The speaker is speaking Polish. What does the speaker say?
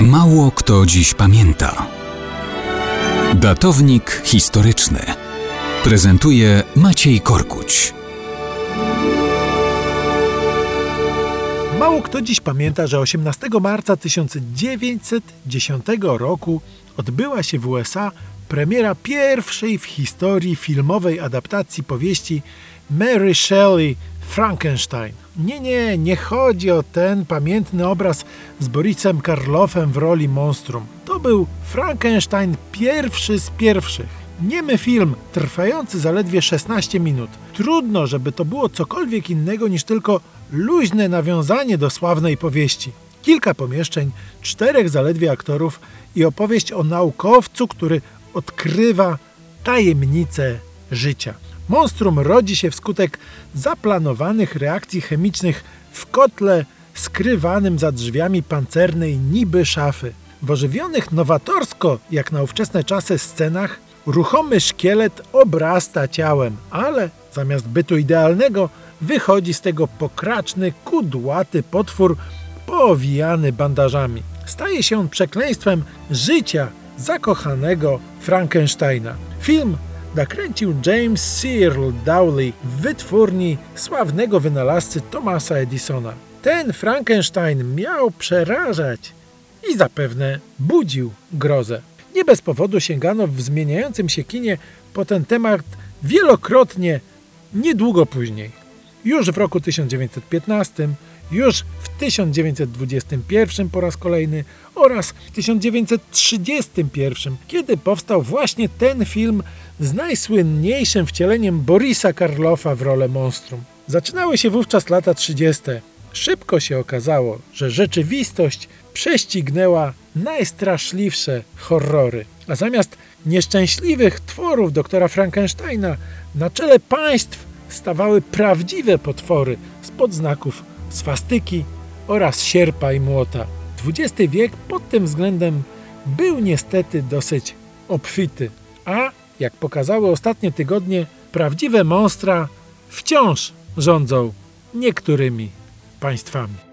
Mało kto dziś pamięta. Datownik historyczny prezentuje Maciej Korkuć. Mało kto dziś pamięta, że 18 marca 1910 roku odbyła się w USA premiera pierwszej w historii filmowej adaptacji powieści Mary Shelley Frankenstein. Nie, nie, nie chodzi o ten pamiętny obraz z Borisem Karloffem w roli monstrum. To był Frankenstein pierwszy z pierwszych. Niemy film, trwający zaledwie 16 minut. Trudno, żeby to było cokolwiek innego niż tylko luźne nawiązanie do sławnej powieści. Kilka pomieszczeń, czterech zaledwie aktorów i opowieść o naukowcu, który odkrywa tajemnice życia. Monstrum rodzi się wskutek zaplanowanych reakcji chemicznych w kotle skrywanym za drzwiami pancernej niby szafy. W ożywionych nowatorsko, jak na ówczesne czasy, scenach ruchomy szkielet obrasta ciałem, ale zamiast bytu idealnego wychodzi z tego pokraczny, kudłaty potwór poowijany bandażami. Staje się on przekleństwem życia zakochanego Frankensteina. Film nakręcił James Cyril Dowley w wytwórni sławnego wynalazcy Thomasa Edisona. Ten Frankenstein miał przerażać i zapewne budził grozę. Nie bez powodu sięgano w zmieniającym się kinie po ten temat wielokrotnie niedługo później. Już w roku 1915, już w 1921 po raz kolejny oraz w 1931, kiedy powstał właśnie ten film z najsłynniejszym wcieleniem Borisa Karloffa w rolę monstrum. Zaczynały się wówczas lata 30. Szybko się okazało, że rzeczywistość prześcignęła najstraszliwsze horrory. A zamiast nieszczęśliwych tworów doktora Frankensteina na czele państw stawały prawdziwe potwory spod znaków swastyki oraz sierpa i młota. XX wiek pod tym względem był niestety dosyć obfity, a jak pokazały ostatnie tygodnie, prawdziwe monstra wciąż rządzą niektórymi państwami.